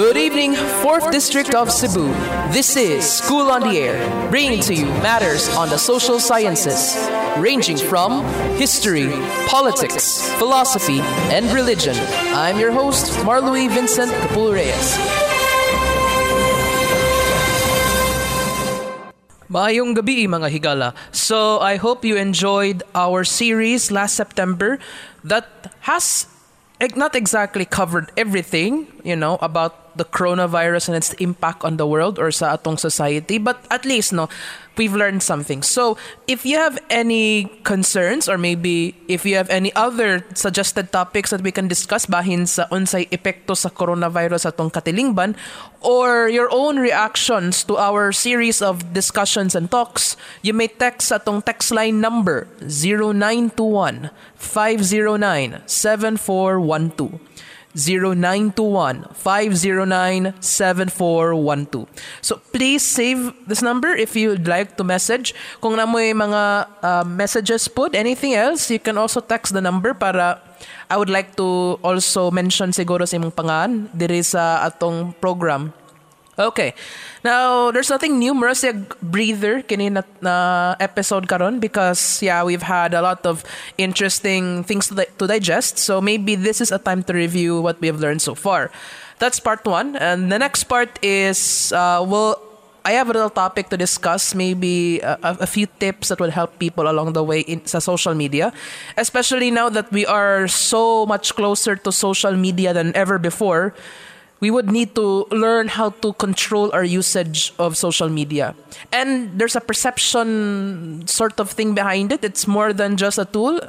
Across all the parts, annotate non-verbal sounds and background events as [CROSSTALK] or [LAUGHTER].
Good evening, 4th District of Cebu. This is School on the Air, bringing to you matters on the social sciences, ranging from history, politics, philosophy, and religion. I'm your host, Marlouis Vincent Capul Reyes. Maayong gabi mga higala. So I hope you enjoyed our series last September that has not exactly covered everything, you know, about the coronavirus and its impact on the world or sa atong society, but at least no, we've learned something. So, if you have any concerns or maybe if you have any other suggested topics that we can discuss bahin sa unsay epekto sa coronavirus atong katilingban or your own reactions to our series of discussions and talks, you may text atong text line number 0921 509 7412. 0921-509-7412. So please save this number if you'd like to message. Kung na may mga uh, messages put, anything else, you can also text the number para I would like to also mention siguro sa imong pangan diri sa atong program Okay. Now, there's nothing new Marcia breather kini na, na episode karon because yeah, we've had a lot of interesting things to, to digest. So maybe this is a time to review what we have learned so far. That's part 1 and the next part is uh well I have a little topic to discuss, maybe a, a, few tips that will help people along the way in social media, especially now that we are so much closer to social media than ever before we would need to learn how to control our usage of social media. And there's a perception sort of thing behind it. It's more than just a tool.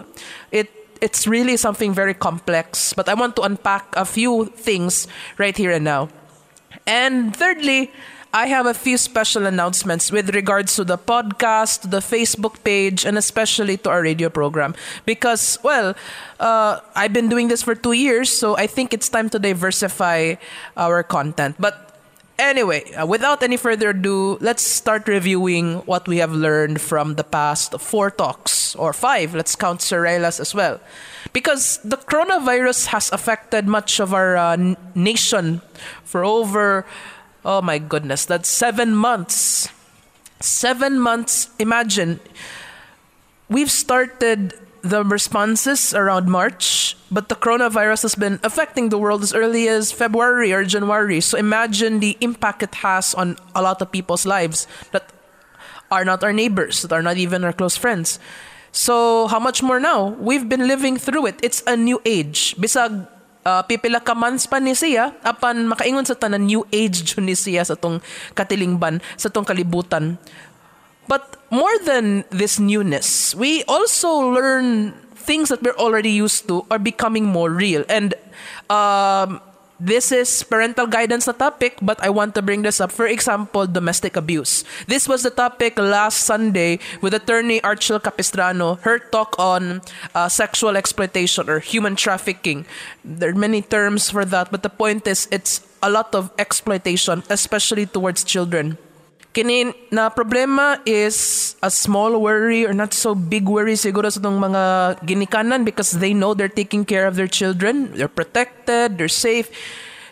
It it's really something very complex, but I want to unpack a few things right here and now. And thirdly, I have a few special announcements with regards to the podcast, the Facebook page, and especially to our radio program. Because, well, uh, I've been doing this for two years, so I think it's time to diversify our content. But anyway, uh, without any further ado, let's start reviewing what we have learned from the past four talks, or five, let's count Sorela's as well. Because the coronavirus has affected much of our uh, nation for over Oh my goodness, that's seven months. Seven months. Imagine, we've started the responses around March, but the coronavirus has been affecting the world as early as February or January. So imagine the impact it has on a lot of people's lives that are not our neighbors, that are not even our close friends. So how much more now? We've been living through it. It's a new age. Bisag uh, pipila ka months pa ni siya apan makaingon sa tanan new age jud ni siya sa tong katilingban sa tong kalibutan. But more than this newness we also learn things that we're already used to are becoming more real. And um this is parental guidance na topic, but I want to bring this up. For example, domestic abuse. This was the topic last Sunday with attorney Archel Capistrano, her talk on uh, sexual exploitation or human trafficking. There are many terms for that, but the point is it's a lot of exploitation, especially towards children. Kini na problema is a small worry or not so big worry siguro sa itong mga ginikanan because they know they're taking care of their children, they're protected, they're safe.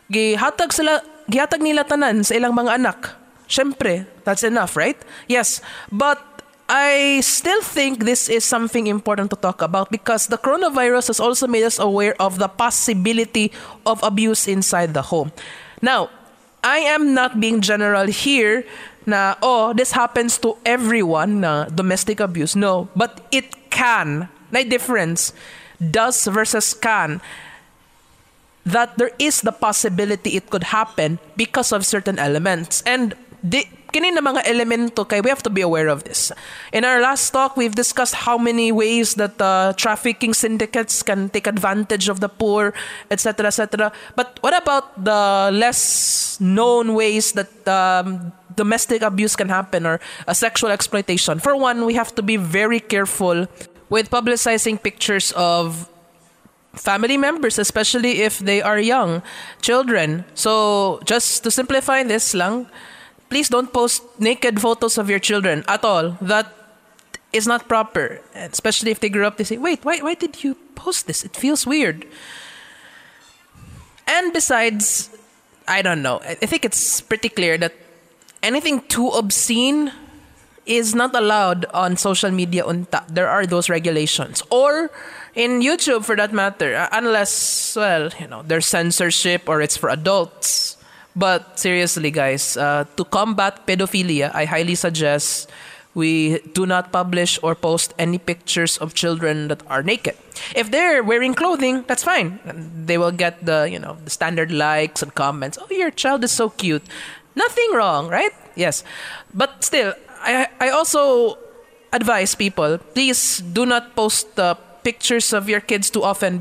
Gihatag sila, gihatag nila tanan sa ilang mga anak. Syempre, that's enough, right? Yes, but I still think this is something important to talk about because the coronavirus has also made us aware of the possibility of abuse inside the home. Now, I am not being general here na, oh, this happens to everyone na domestic abuse. No, but it can. Na difference. Does versus can. That there is the possibility it could happen because of certain elements. And the, kini na mga elemento kay we have to be aware of this. In our last talk, we've discussed how many ways that uh, trafficking syndicates can take advantage of the poor, etc., etc. But what about the less known ways that um, domestic abuse can happen or a sexual exploitation? For one, we have to be very careful with publicizing pictures of family members, especially if they are young children. So, just to simplify this lang, please don't post naked photos of your children at all. That is not proper. Especially if they grow up, they say, wait, why, why did you post this? It feels weird. And besides, I don't know. I I think it's pretty clear that anything too obscene is not allowed on social media unta. There are those regulations. Or in YouTube for that matter, uh, unless well, you know, there's censorship or it's for adults. But seriously guys, uh, to combat pedophilia, I highly suggest we do not publish or post any pictures of children that are naked. If they're wearing clothing, that's fine. They will get the, you know, the standard likes and comments. Oh, your child is so cute. Nothing wrong, right? Yes. But still, I I also advise people, please do not post the pictures of your kids too often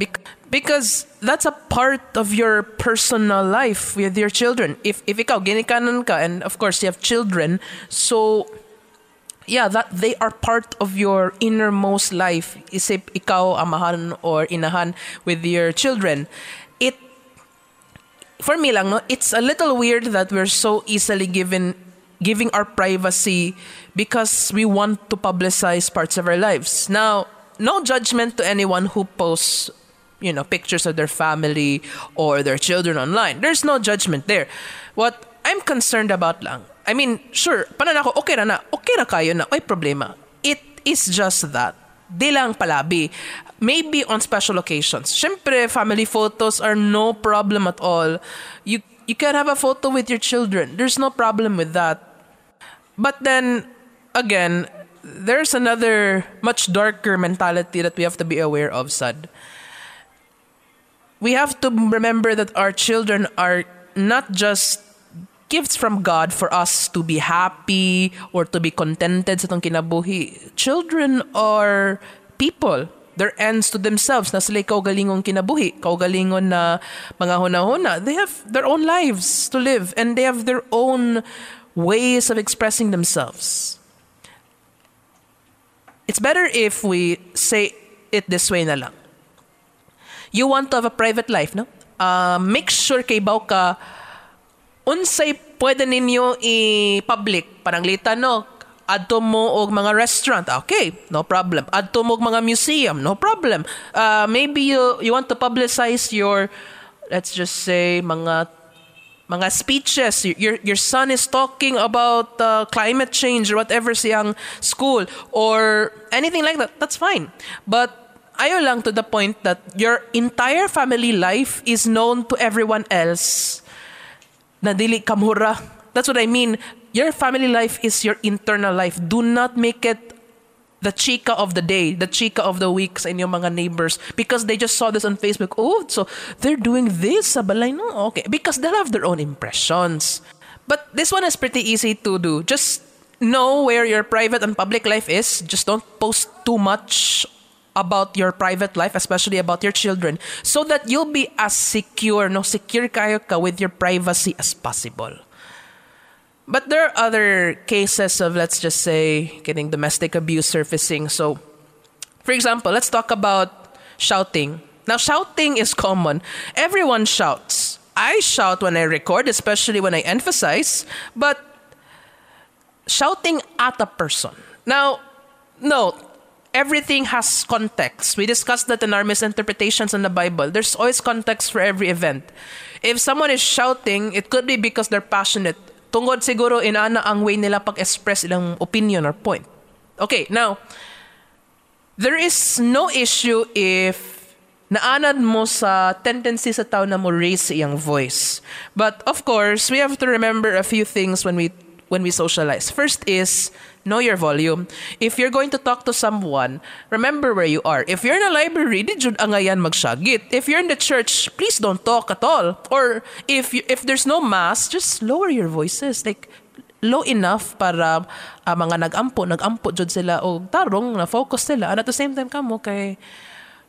because that's a part of your personal life with your children. If if ikaw ginikanan ka and of course you have children, so yeah, that they are part of your innermost life. Isip ikaw amahan or inahan with your children. It for me lang no, it's a little weird that we're so easily given giving our privacy because we want to publicize parts of our lives. Now, no judgment to anyone who posts you know pictures of their family or their children online. There's no judgment there. What I'm concerned about lang I mean, sure, panan ako, okay na na, okay na kayo na, ay problema. It is just that. Di lang palabi. Maybe on special occasions. Siyempre, family photos are no problem at all. You, you can have a photo with your children. There's no problem with that. But then, again, there's another much darker mentality that we have to be aware of, Sad. We have to remember that our children are not just gifts from God for us to be happy or to be contented sa itong kinabuhi. Children are people. They're ends to themselves. Na sila kinabuhi. Kaugalingon na mga hunahuna. They have their own lives to live and they have their own ways of expressing themselves. It's better if we say it this way na lang. You want to have a private life, no? Uh, make sure kay baw ka unsay pwede ninyo i-public. Parang lita no? Adto mo og mga restaurant. Okay no problem. Adto mo og mga museum no problem. Uh, maybe you you want to publicize your let's just say mga mga speeches. Your your son is talking about uh, climate change or whatever siyang school or anything like that. That's fine. But ayaw lang to the point that your entire family life is known to everyone else na dili kamura. That's what I mean. Your family life is your internal life. Do not make it the chica of the day, the chica of the week sa inyong mga neighbors because they just saw this on Facebook. Oh, so they're doing this sa balay no? Okay. Because they'll have their own impressions. But this one is pretty easy to do. Just know where your private and public life is. Just don't post too much about your private life, especially about your children, so that you'll be as secure, no, secure kayo ka with your privacy as possible. But there are other cases of, let's just say, getting domestic abuse surfacing. So, for example, let's talk about shouting. Now, shouting is common. Everyone shouts. I shout when I record, especially when I emphasize, but shouting at a person. Now, no, everything has context. We discussed that in our misinterpretations in the Bible. There's always context for every event. If someone is shouting, it could be because they're passionate. Tungod siguro inaana ang way nila pag-express ilang opinion or point. Okay, now, there is no issue if naanad mo sa tendency sa tao na mo raise iyang voice. But of course, we have to remember a few things when we when we socialize. First is know your volume. If you're going to talk to someone, remember where you are. If you're in a library, di jud angayan magsagit. If you're in the church, please don't talk at all. Or if you, if there's no mass, just lower your voices. Like low enough para uh, mga nagampo, nagampo jud sila o tarong na focus sila. And at the same time kamo kay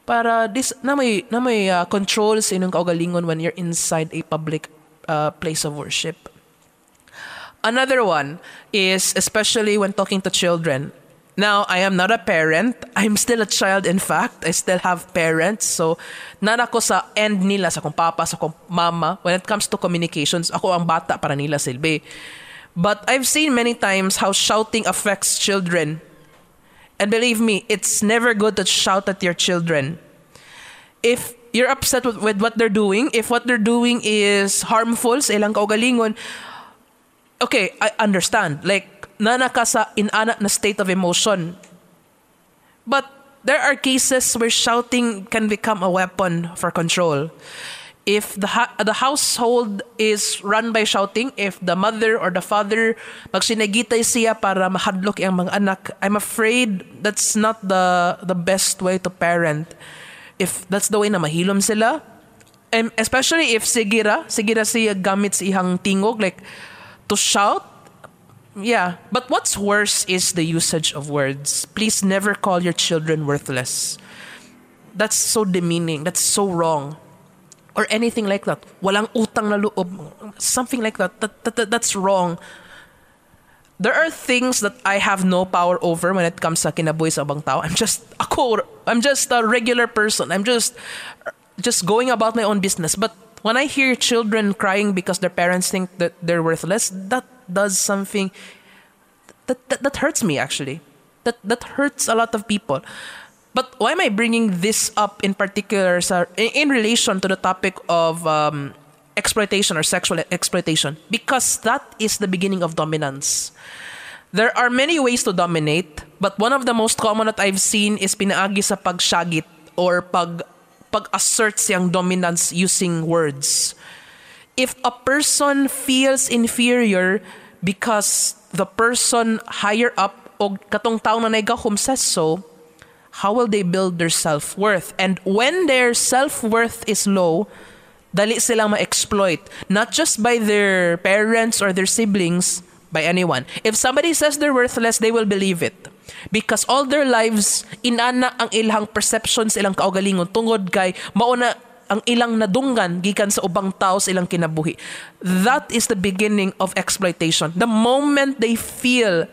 para this na may na may uh, inyong kaugalingon when you're inside a public uh, place of worship. Another one is especially when talking to children. Now, I am not a parent. I'm still a child, in fact. I still have parents. So, nara ko sa end nila, sa kong papa, sa kong mama. When it comes to communications, ako ang bata para nila silbi. But I've seen many times how shouting affects children. And believe me, it's never good to shout at your children. If you're upset with, with what they're doing, if what they're doing is harmful sa ilang kaugalingon, okay, I understand. Like, nana ka sa inana na state of emotion. But there are cases where shouting can become a weapon for control. If the ha- the household is run by shouting, if the mother or the father magsinagitay siya para mahadlok ang mga anak, I'm afraid that's not the the best way to parent. If that's the way na mahilom sila, and especially if sigira, sigira siya gamit sa ihang tingog like to shout? Yeah. But what's worse is the usage of words. Please never call your children worthless. That's so demeaning. That's so wrong. Or anything like that. Walang utang na loob. Something like that, that, that, that that's wrong. There are things that I have no power over when it comes sa kinabuhi sa ibang tao. I'm just ako, I'm just a regular person. I'm just just going about my own business. But when I hear children crying because their parents think that they're worthless, that does something that, that, that hurts me actually. That that hurts a lot of people. But why am I bringing this up in particular sir, in, relation to the topic of um, exploitation or sexual exploitation? Because that is the beginning of dominance. There are many ways to dominate, but one of the most common that I've seen is pinaagi sa pagsyagit or pag pag-assert siyang dominance using words. If a person feels inferior because the person higher up o katong tao na nagahom says so, how will they build their self-worth? And when their self-worth is low, dali silang ma-exploit. Not just by their parents or their siblings, by anyone. If somebody says they're worthless, they will believe it. Because all their lives, inana ang ilang perceptions, ilang kaugalingon, tungod kay mauna ang ilang nadunggan gikan sa ubang tao sa ilang kinabuhi. That is the beginning of exploitation. The moment they feel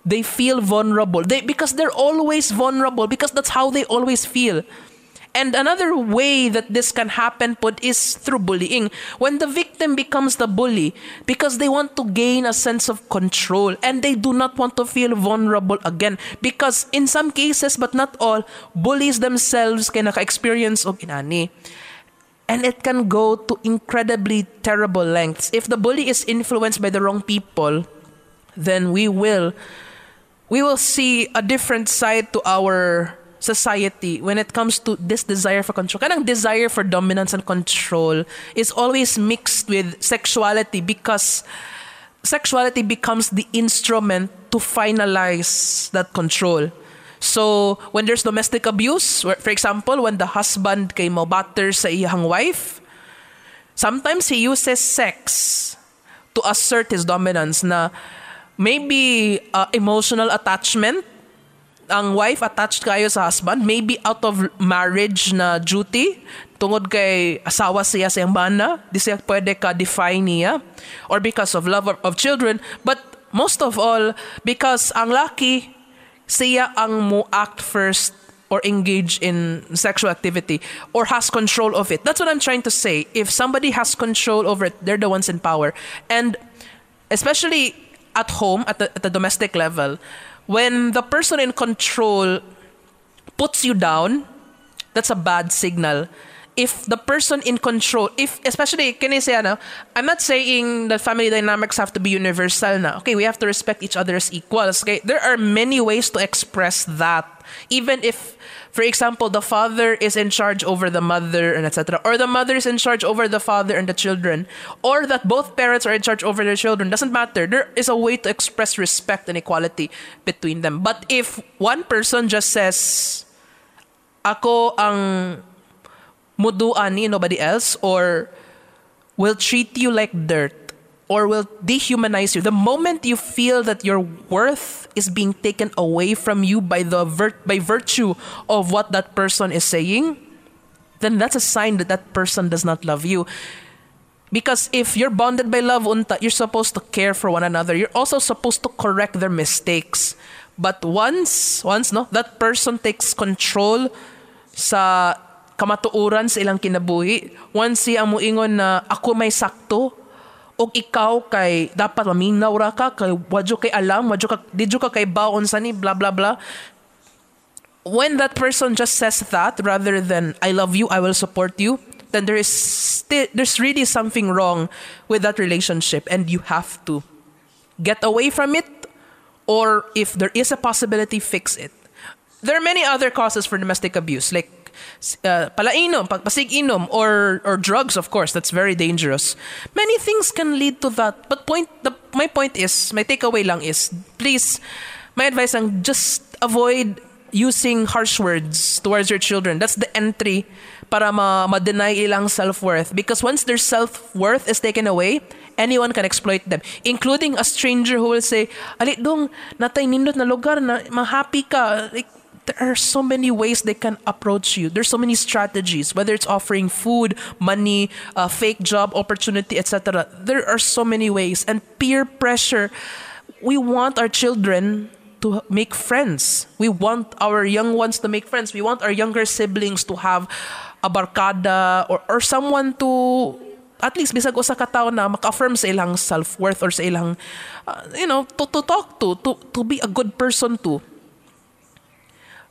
they feel vulnerable, they because they're always vulnerable because that's how they always feel. And another way that this can happen put is through bullying. When the victim becomes the bully because they want to gain a sense of control and they do not want to feel vulnerable again. Because in some cases, but not all, bullies themselves can naka-experience of oh, inani. And it can go to incredibly terrible lengths. If the bully is influenced by the wrong people, then we will we will see a different side to our society when it comes to this desire for control. Kanang desire for dominance and control is always mixed with sexuality because sexuality becomes the instrument to finalize that control. So, when there's domestic abuse, for example, when the husband kay mo batter sa iyang wife, sometimes he uses sex to assert his dominance na maybe uh, emotional attachment ang wife attached kayo sa husband, maybe out of marriage na duty, tungod kay asawa siya sa bana, di siya pwede ka define niya, or because of love of children, but most of all, because ang laki, siya ang mo act first or engage in sexual activity or has control of it. That's what I'm trying to say. If somebody has control over it, they're the ones in power. And especially at home, at the, at the domestic level, when the person in control puts you down, that's a bad signal. If the person in control, if especially can I say ano, I'm not saying that family dynamics have to be universal na. Okay, we have to respect each other as equals. Okay, there are many ways to express that. Even if for example, the father is in charge over the mother and etc. Or the mother is in charge over the father and the children. Or that both parents are in charge over their children. Doesn't matter. There is a way to express respect and equality between them. But if one person just says, Ako ang muduan ani nobody else or will treat you like dirt or will dehumanize you. The moment you feel that your worth is being taken away from you by the vir- by virtue of what that person is saying, then that's a sign that that person does not love you. Because if you're bonded by love, unta, you're supposed to care for one another. You're also supposed to correct their mistakes. But once, once no, that person takes control sa kamatuuran sa ilang kinabuhi, once siya muingon na ako may sakto, o ikaw kay dapat maminaw ra ka kay wadyo kay alam wadyo ka didyo ka kay baon sa ni bla bla bla when that person just says that rather than I love you, I will support you, then there is still there's really something wrong with that relationship and you have to get away from it or if there is a possibility fix it. There are many other causes for domestic abuse like uh, palainom, pasig-inom, or or drugs, of course, that's very dangerous. Many things can lead to that. But point, the, my point is, my takeaway lang is, please, my advice lang, just avoid using harsh words towards your children. That's the entry para ma- ma-deny ilang self-worth. Because once their self-worth is taken away, anyone can exploit them. Including a stranger who will say, Ali dong, natay nindot na lugar na ma-happy ka. Like, there are so many ways they can approach you. There's so many strategies, whether it's offering food, money, uh, fake job opportunity, etc. There are so many ways. And peer pressure, we want our children to make friends. We want our young ones to make friends. We want our younger siblings to have a barkada or, or someone to at least bisag usa ka tawo na maka-affirm sa ilang self-worth or sa ilang uh, you know to, to talk to, to to be a good person to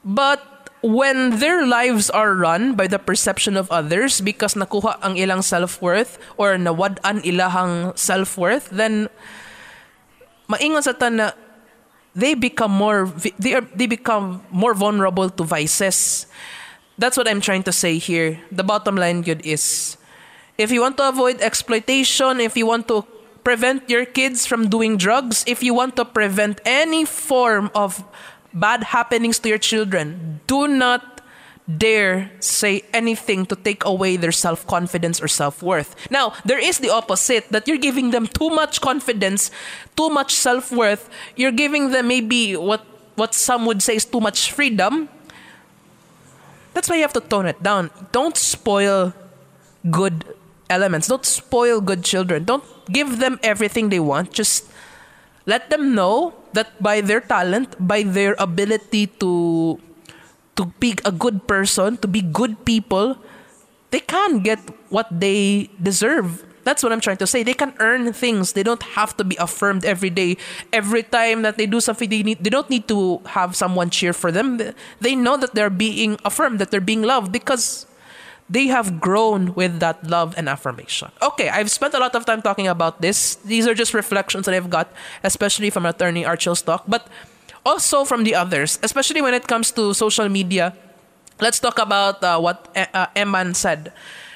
but when their lives are run by the perception of others because nakuha ang ilang self-worth or nawad-an ilahang self-worth then maingon sa tan na they become more they are they become more vulnerable to vices. That's what I'm trying to say here. The bottom line good is if you want to avoid exploitation, if you want to prevent your kids from doing drugs, if you want to prevent any form of bad happenings to your children, do not dare say anything to take away their self confidence or self worth. Now, there is the opposite that you're giving them too much confidence, too much self worth. You're giving them maybe what, what some would say is too much freedom. That's why you have to tone it down. Don't spoil good elements. Don't spoil good children. Don't give them everything they want. Just let them know that by their talent, by their ability to to be a good person, to be good people, they can get what they deserve. That's what I'm trying to say. They can earn things. They don't have to be affirmed every day. Every time that they do something, they need. They don't need to have someone cheer for them. They know that they're being affirmed, that they're being loved because they have grown with that love and affirmation. Okay, I've spent a lot of time talking about this. These are just reflections that I've got, especially from attorney Archel's talk. But also from the others, especially when it comes to social media. Let's talk about uh, what uh, Eman said.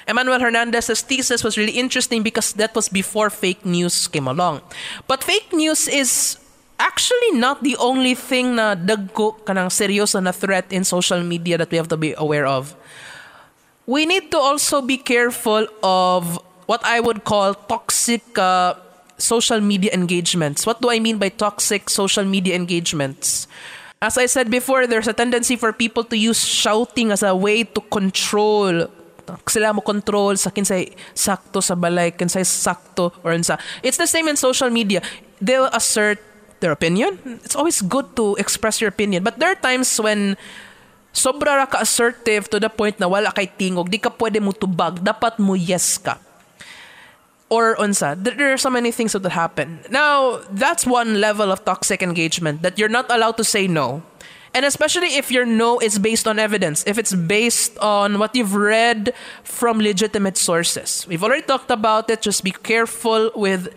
Emmanuel Hernandez's thesis was really interesting because that was before fake news came along. But fake news is actually not the only thing na dagko kanang seryoso na threat in social media that we have to be aware of. We need to also be careful of what I would call toxic uh, social media engagements. What do I mean by toxic social media engagements? As I said before, there's a tendency for people to use shouting as a way to control sila mo control sa kinsay sakto sa balay, kinsay sakto or unsa. It's the same in social media. They'll assert their opinion. It's always good to express your opinion. But there are times when sobra ra ka assertive to the point na wala kay tingog, di ka pwede mo tubag, dapat mo yes ka or unsa. There are so many things that happen. Now, that's one level of toxic engagement that you're not allowed to say no. And especially if your no is based on evidence, if it's based on what you've read from legitimate sources. We've already talked about it. Just be careful with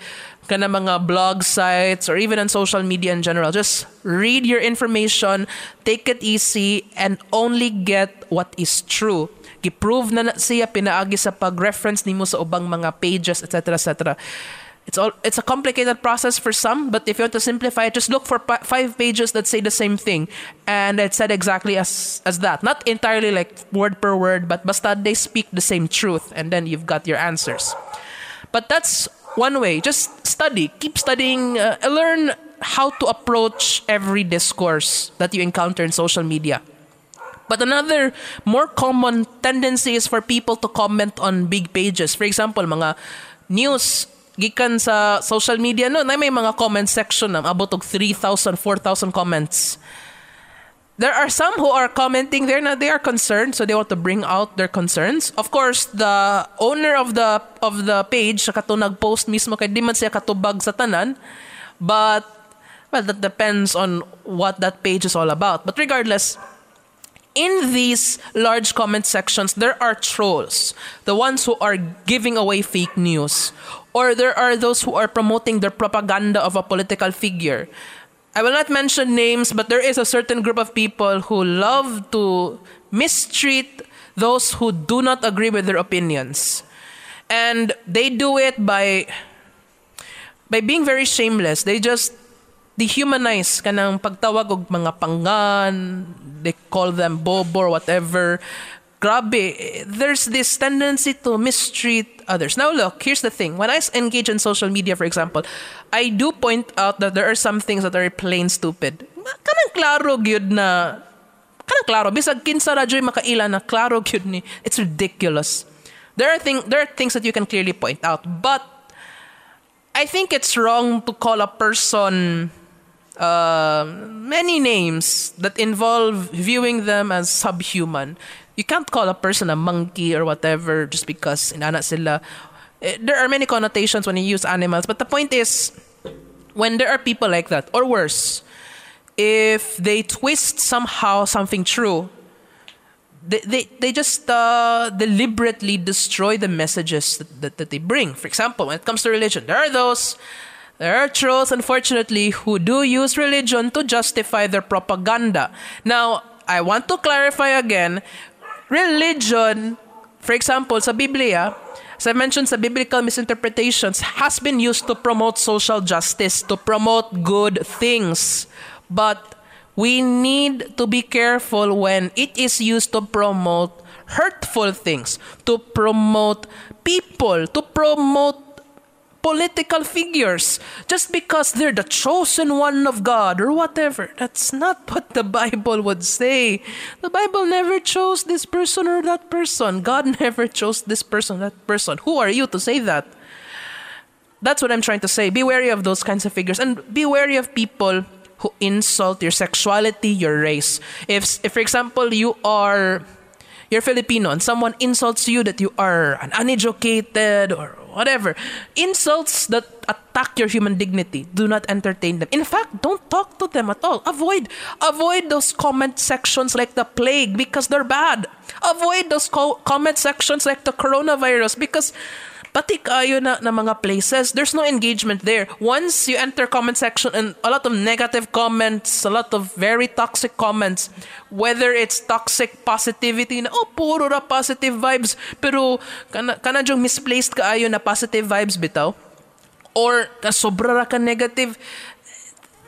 kana mga blog sites or even on social media in general. Just read your information, take it easy, and only get what is true. Giprove na, na siya pinaagi sa pag-reference nimo sa ubang mga pages etc etc it's all it's a complicated process for some but if you want to simplify it just look for five pages that say the same thing. And it said exactly as as that. Not entirely like word per word but basta they speak the same truth and then you've got your answers but that's one way just study keep studying uh, learn how to approach every discourse that you encounter in social media but another more common tendency is for people to comment on big pages. For example, mga news gikan sa social media no na may mga comment section na abot og 3,000 4,000 comments. There are some who are commenting there na they are concerned so they want to bring out their concerns. Of course, the owner of the of the page sa kato nag-post mismo kay di man siya katubag sa tanan but well that depends on what that page is all about. But regardless, in these large comment sections, there are trolls, the ones who are giving away fake news, or there are those who are promoting their propaganda of a political figure. I will not mention names, but there is a certain group of people who love to mistreat those who do not agree with their opinions. And they do it by by being very shameless. They just dehumanize kanang pagtawag og mga panggan, they call them bobo or whatever. Grabe, there's this tendency to mistreat others. Now look, here's the thing. When I engage in social media, for example, I do point out that there are some things that are plain stupid. Kanang klaro gyud na kanang klaro bisag kinsa ra joy makaila na klaro gyud ni. It's ridiculous. There are thing there are things that you can clearly point out, but I think it's wrong to call a person uh, many names that involve viewing them as subhuman. You can't call a person a monkey or whatever just because inana sila. Eh, there are many connotations when you use animals, but the point is, when there are people like that, or worse, if they twist somehow something true, they, they, they just uh, deliberately destroy the messages that, that, that they bring. For example, when it comes to religion, there are those there are trolls, unfortunately, who do use religion to justify their propaganda. Now, I want to clarify again religion, for example, sa Biblia, as I mentioned, sa biblical misinterpretations, has been used to promote social justice, to promote good things. But we need to be careful when it is used to promote hurtful things, to promote people, to promote political figures just because they're the chosen one of God or whatever. That's not [LAUGHS] what the Bible would say. The Bible never chose this person or that person. God [LAUGHS] never chose this person or that person. Who are you to say that? That's what I'm trying to say. Be wary of those kinds of figures and be wary of people who insult your sexuality, your race. If, if for example, you are you're Filipino and someone insults you that you are an uneducated or whatever, insults that attack your human dignity, do not entertain them. In fact, don't talk to them at all. Avoid avoid those comment sections like the plague because they're bad. Avoid those co- comment sections like the coronavirus because pati kayo na, na mga places, there's no engagement there. Once you enter comment section and a lot of negative comments, a lot of very toxic comments, whether it's toxic positivity na, oh, puro positive vibes, pero kana, kana misplaced kaayo na positive vibes bitaw, or sobra ra ka negative,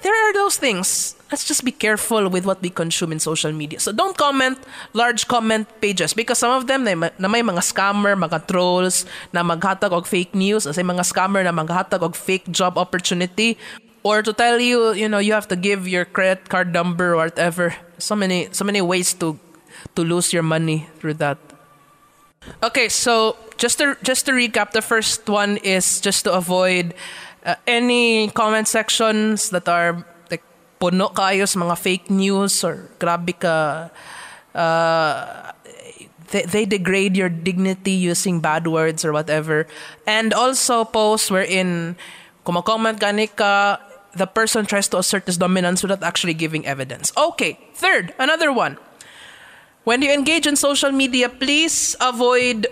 there are those things. Let's just be careful with what we consume in social media. So don't comment large comment pages because some of them na, na may mga scammer, mga trolls na maghatag og fake news, as mga scammer na maghatag og fake job opportunity or to tell you, you know, you have to give your credit card number or whatever. So many so many ways to to lose your money through that. Okay, so just to just to recap, the first one is just to avoid uh, any comment sections that are like puno kayo sa mga fake news or grabe ka uh, they, they degrade your dignity using bad words or whatever. And also posts wherein gani ka the person tries to assert his dominance without actually giving evidence. Okay third another one. When you engage in social media please avoid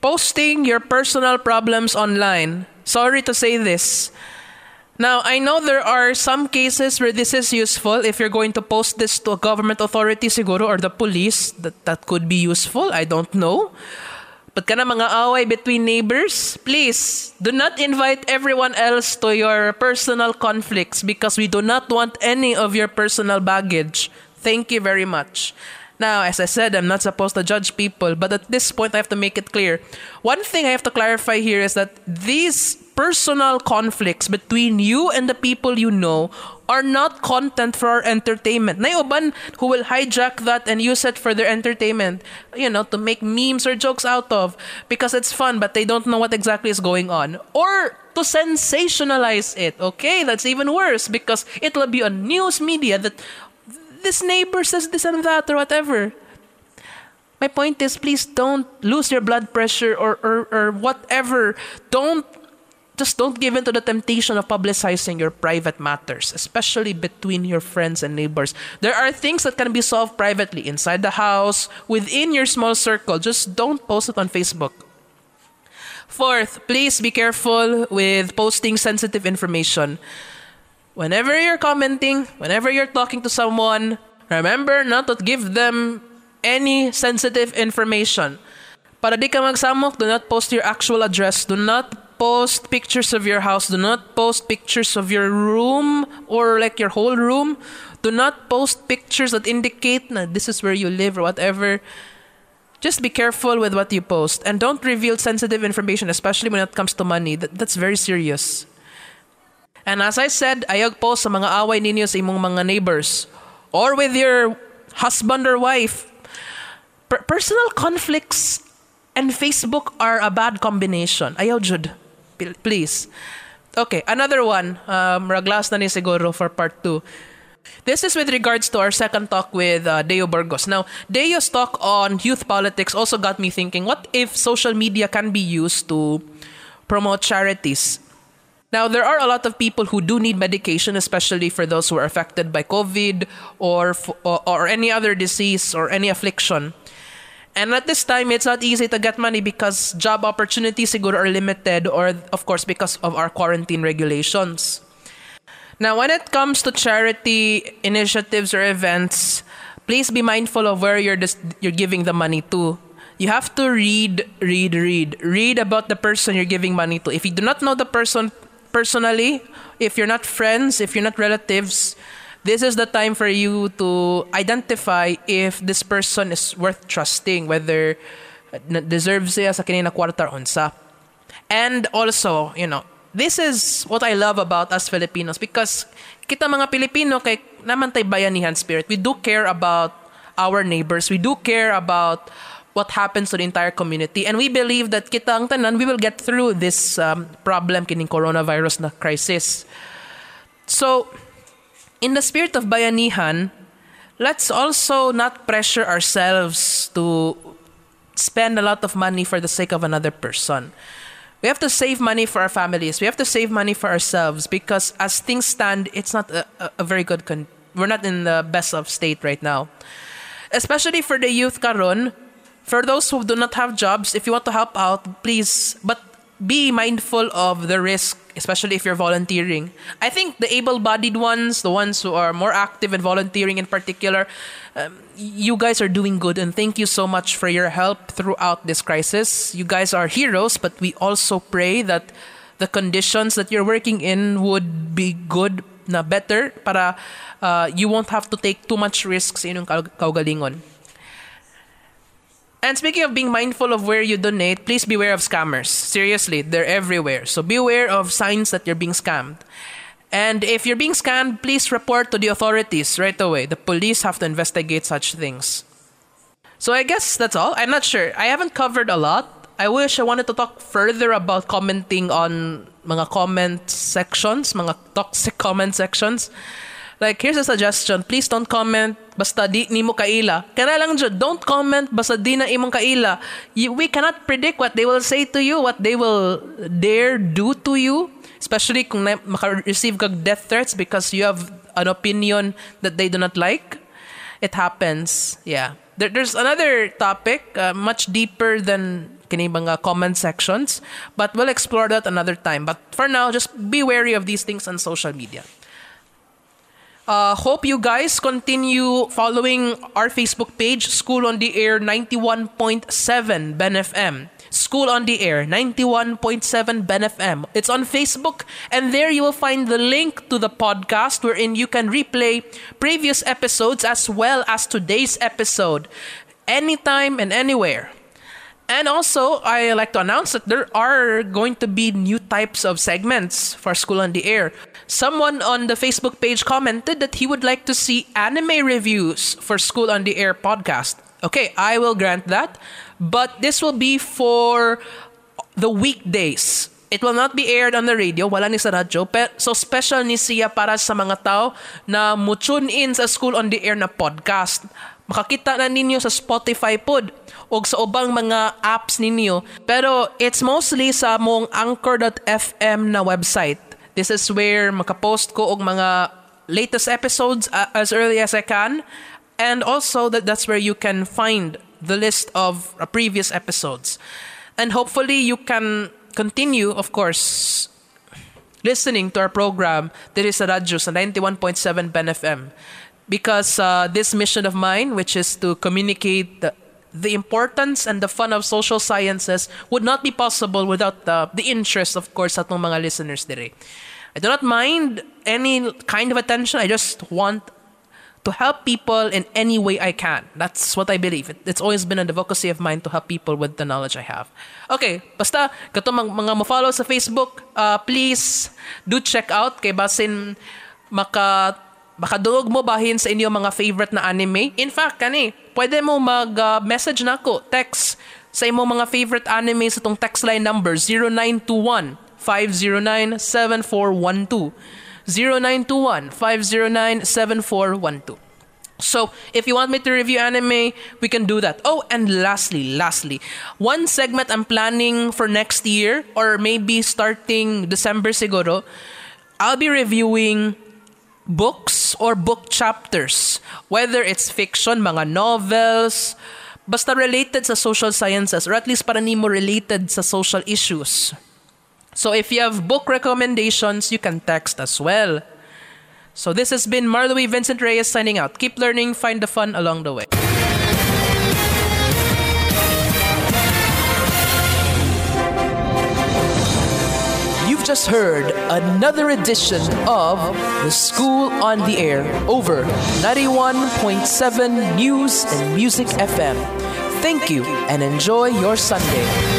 posting your personal problems online Sorry to say this. Now, I know there are some cases where this is useful. If you're going to post this to a government authority siguro or the police, that, that could be useful. I don't know. But kana mga away between neighbors, please do not invite everyone else to your personal conflicts because we do not want any of your personal baggage. Thank you very much. Now, as I said, I'm not supposed to judge people, but at this point, I have to make it clear. One thing I have to clarify here is that these personal conflicts between you and the people you know are not content for our entertainment. Uban who will hijack that and use it for their entertainment, you know, to make memes or jokes out of because it's fun, but they don't know what exactly is going on. Or to sensationalize it, okay? That's even worse because it'll be on news media that this neighbor says this and that or whatever. My point is, please don't lose your blood pressure or, or, or whatever. Don't just don't give in to the temptation of publicizing your private matters, especially between your friends and neighbors. There are things that can be solved privately inside the house, within your small circle. Just don't post it on Facebook. Fourth, please be careful with posting sensitive information. Whenever you're commenting, whenever you're talking to someone, remember not to give them any sensitive information. Para di ka magsamok, do not post your actual address. Do not post pictures of your house. Do not post pictures of your room or like your whole room. Do not post pictures that indicate that this is where you live or whatever. Just be careful with what you post and don't reveal sensitive information, especially when it comes to money. That, that's very serious. And as I said, ayog po sa mga away ninyo sa imong mga neighbors or with your husband or wife. Per- personal conflicts and Facebook are a bad combination. Ayaw jud please. Okay, another one. Um, raglas na ni siguro for part 2. This is with regards to our second talk with uh, Deo Burgos. Now, Deo's talk on youth politics also got me thinking what if social media can be used to promote charities? Now, there are a lot of people who do need medication, especially for those who are affected by COVID or, or, uh, or any other disease or any affliction. And at this time, it's not easy to get money because job opportunities siguro are limited or, of course, because of our quarantine regulations. Now, when it comes to charity initiatives or events, please be mindful of where you're, dis- you're giving the money to. You have to read, read, read. Read about the person you're giving money to. If you do not know the person personally, if you're not friends, if you're not relatives, this is the time for you to identify if this person is worth trusting, whether uh, deserves siya sa kanina kwarta unsa. And also, you know, this is what I love about us Filipinos because kita mga Pilipino kay naman tay bayanihan spirit. We do care about our neighbors. We do care about what happens to the entire community. And we believe that kita ang tanan, we will get through this um, problem kining coronavirus na crisis. So, in the spirit of bayanihan, let's also not pressure ourselves to spend a lot of money for the sake of another person. We have to save money for our families. We have to save money for ourselves because as things stand, it's not a, a very good con- we're not in the best of state right now. Especially for the youth karon, for those who do not have jobs, if you want to help out, please but be mindful of the risk, especially if you're volunteering. I think the able bodied ones, the ones who are more active in volunteering in particular, um, you guys are doing good and thank you so much for your help throughout this crisis. You guys are heroes, but we also pray that the conditions that you're working in would be good na better para uh, you won't have to take too much risks in inyong kaugalingon. And speaking of being mindful of where you donate, please beware of scammers. Seriously, they're everywhere. So beware of signs that you're being scammed. And if you're being scammed, please report to the authorities right away. The police have to investigate such things. So I guess that's all. I'm not sure. I haven't covered a lot. I wish I wanted to talk further about commenting on mga comment sections, mga toxic comment sections. Like, here's a suggestion. Please don't comment basta di ni mo kaila. Lang don't comment basta di na imong kaila. We cannot predict what they will say to you, what they will dare do to you. Especially kung maka-receive kag death threats because you have an opinion that they do not like. It happens. Yeah. There, there's another topic, uh, much deeper than kini comment sections, but we'll explore that another time. But for now, just be wary of these things on social media. Uh, hope you guys continue following our Facebook page, School on the Air 91.7 Ben FM. School on the Air 91.7 Ben FM. It's on Facebook, and there you will find the link to the podcast wherein you can replay previous episodes as well as today's episode anytime and anywhere. And also, I like to announce that there are going to be new types of segments for School on the Air. Someone on the Facebook page commented that he would like to see anime reviews for School on the Air podcast. Okay, I will grant that. But this will be for the weekdays. It will not be aired on the radio, wala ni sa radyo. So special ni siya para sa mga tao na mu-tune in sa School on the Air na podcast makakita na ninyo sa Spotify pod o sa ubang mga apps ninyo. Pero it's mostly sa mong anchor.fm na website. This is where makapost ko og mga latest episodes uh, as early as I can. And also that that's where you can find the list of uh, previous episodes. And hopefully you can continue, of course, listening to our program There is a radyo sa 91.7 Ben FM. Because uh, this mission of mine, which is to communicate the, the importance and the fun of social sciences, would not be possible without the, the interest, of course, atong mga listeners dire. I do not mind any kind of attention. I just want to help people in any way I can. That's what I believe. It, it's always been an advocacy of mine to help people with the knowledge I have. Okay, basta kato mga, mo-follow sa Facebook, uh, please do check out kay basin maka makadulog mo bahin sa inyong mga favorite na anime. In fact, kani, pwede mo mag-message uh, na text sa imong mga favorite anime sa tong text line number 0921 509 7412. 0921-509-7412. So, if you want me to review anime, we can do that. Oh, and lastly, lastly, one segment I'm planning for next year, or maybe starting December siguro, I'll be reviewing books or book chapters. Whether it's fiction, mga novels, basta related sa social sciences, or at least para nimo related sa social issues. So if you have book recommendations, you can text as well. So this has been Marlowe Vincent Reyes signing out. Keep learning, find the fun along the way. You've just heard another edition of The School on the Air over 91.7 News and Music FM. Thank you and enjoy your Sunday.